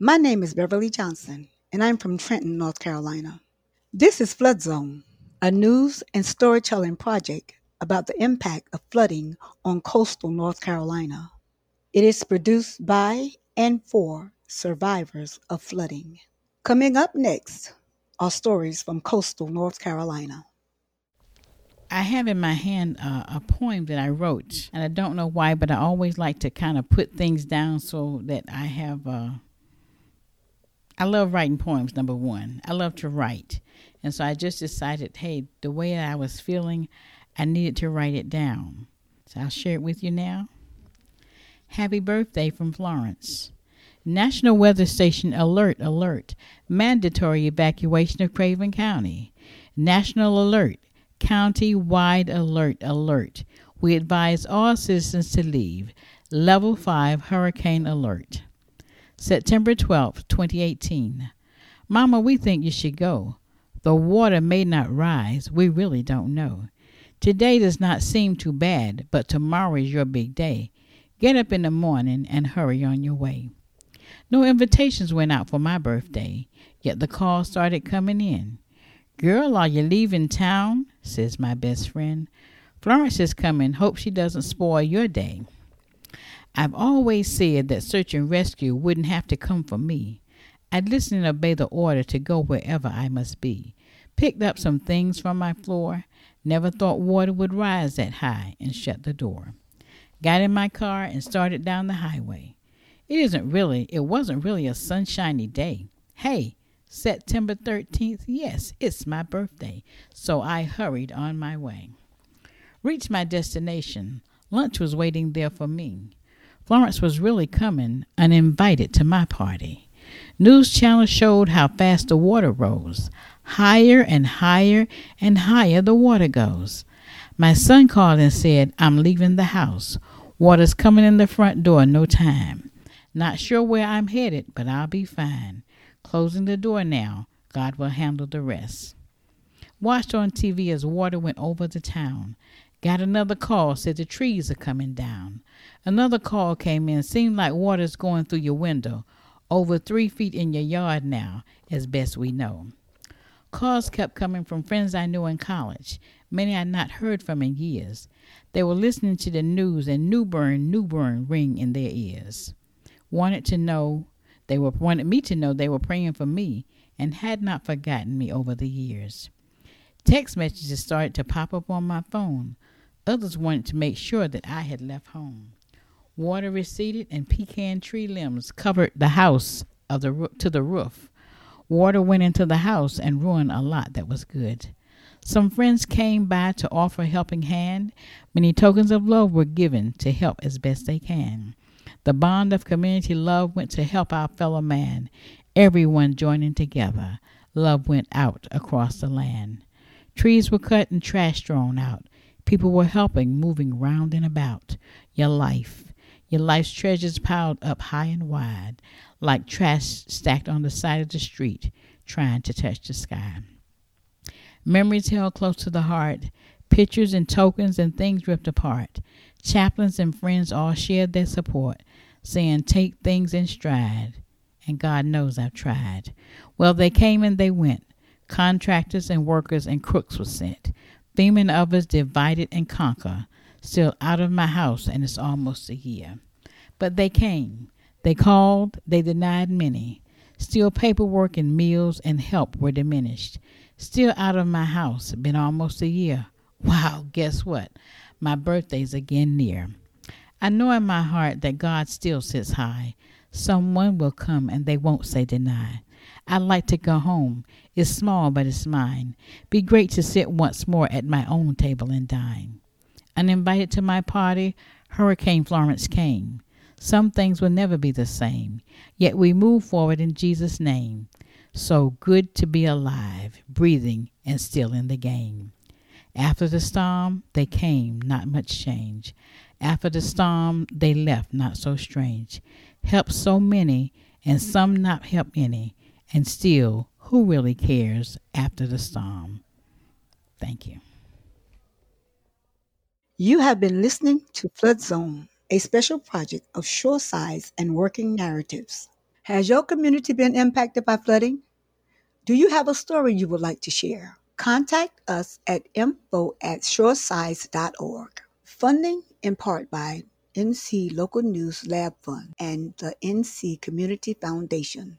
My name is Beverly Johnson, and I'm from Trenton, North Carolina. This is Flood Zone, a news and storytelling project about the impact of flooding on coastal North Carolina. It is produced by and for survivors of flooding. Coming up next are stories from coastal North Carolina. I have in my hand uh, a poem that I wrote, and I don't know why, but I always like to kind of put things down so that I have. Uh, I love writing poems, number one. I love to write. And so I just decided, hey, the way I was feeling, I needed to write it down. So I'll share it with you now. Happy birthday from Florence. National Weather Station alert, alert. Mandatory evacuation of Craven County. National alert. County wide alert, alert. We advise all citizens to leave. Level 5 hurricane alert. September 12, 2018. Mama, we think you should go. The water may not rise, we really don't know. Today does not seem too bad, but tomorrow is your big day. Get up in the morning and hurry on your way. No invitations went out for my birthday, yet the calls started coming in. Girl, are you leaving town? says my best friend. Florence is coming. Hope she doesn't spoil your day. I've always said that search and rescue wouldn't have to come for me. I'd listen and obey the order to go wherever I must be. Picked up some things from my floor. Never thought water would rise that high and shut the door. Got in my car and started down the highway. It isn't really, it wasn't really a sunshiny day. Hey, September 13th, yes, it's my birthday, so I hurried on my way. Reached my destination. Lunch was waiting there for me. Florence was really coming uninvited to my party. News channels showed how fast the water rose. Higher and higher and higher the water goes. My son called and said, I'm leaving the house. Water's coming in the front door, no time. Not sure where I'm headed, but I'll be fine. Closing the door now. God will handle the rest. Watched on TV as water went over the town. Got another call, said the trees are coming down. Another call came in, seemed like water's going through your window. Over three feet in your yard now, as best we know. Calls kept coming from friends I knew in college, many I'd not heard from in years. They were listening to the news and New Bern, New Bern ring in their ears. Wanted to know, they were wanted me to know they were praying for me and had not forgotten me over the years. Text messages started to pop up on my phone. Others wanted to make sure that I had left home. Water receded and pecan tree limbs covered the house of the to the roof. Water went into the house and ruined a lot that was good. Some friends came by to offer a helping hand. Many tokens of love were given to help as best they can. The bond of community love went to help our fellow man. Everyone joining together, love went out across the land. Trees were cut and trash thrown out. People were helping, moving round and about. Your life, your life's treasures piled up high and wide, like trash stacked on the side of the street, trying to touch the sky. Memories held close to the heart, pictures and tokens and things ripped apart. Chaplains and friends all shared their support, saying, Take things in stride. And God knows I've tried. Well, they came and they went. Contractors and workers and crooks were sent. And others divided and conquer. Still out of my house, and it's almost a year. But they came. They called. They denied many. Still paperwork and meals and help were diminished. Still out of my house. Been almost a year. Wow, guess what? My birthday's again near. I know in my heart that God still sits high. Someone will come and they won't say deny. I'd like to go home. It's small, but it's mine. Be great to sit once more at my own table and dine. Uninvited to my party, Hurricane Florence came. Some things will never be the same, yet we move forward in Jesus' name. So good to be alive, breathing, and still in the game. After the storm, they came, not much change. After the storm, they left, not so strange. Helped so many, and some not help any. And still, who really cares after the storm? Thank you. You have been listening to Flood Zone, a special project of Shoresides and Working Narratives. Has your community been impacted by flooding? Do you have a story you would like to share? Contact us at info at shoresides.org. Funding in part by NC Local News Lab Fund and the NC Community Foundation.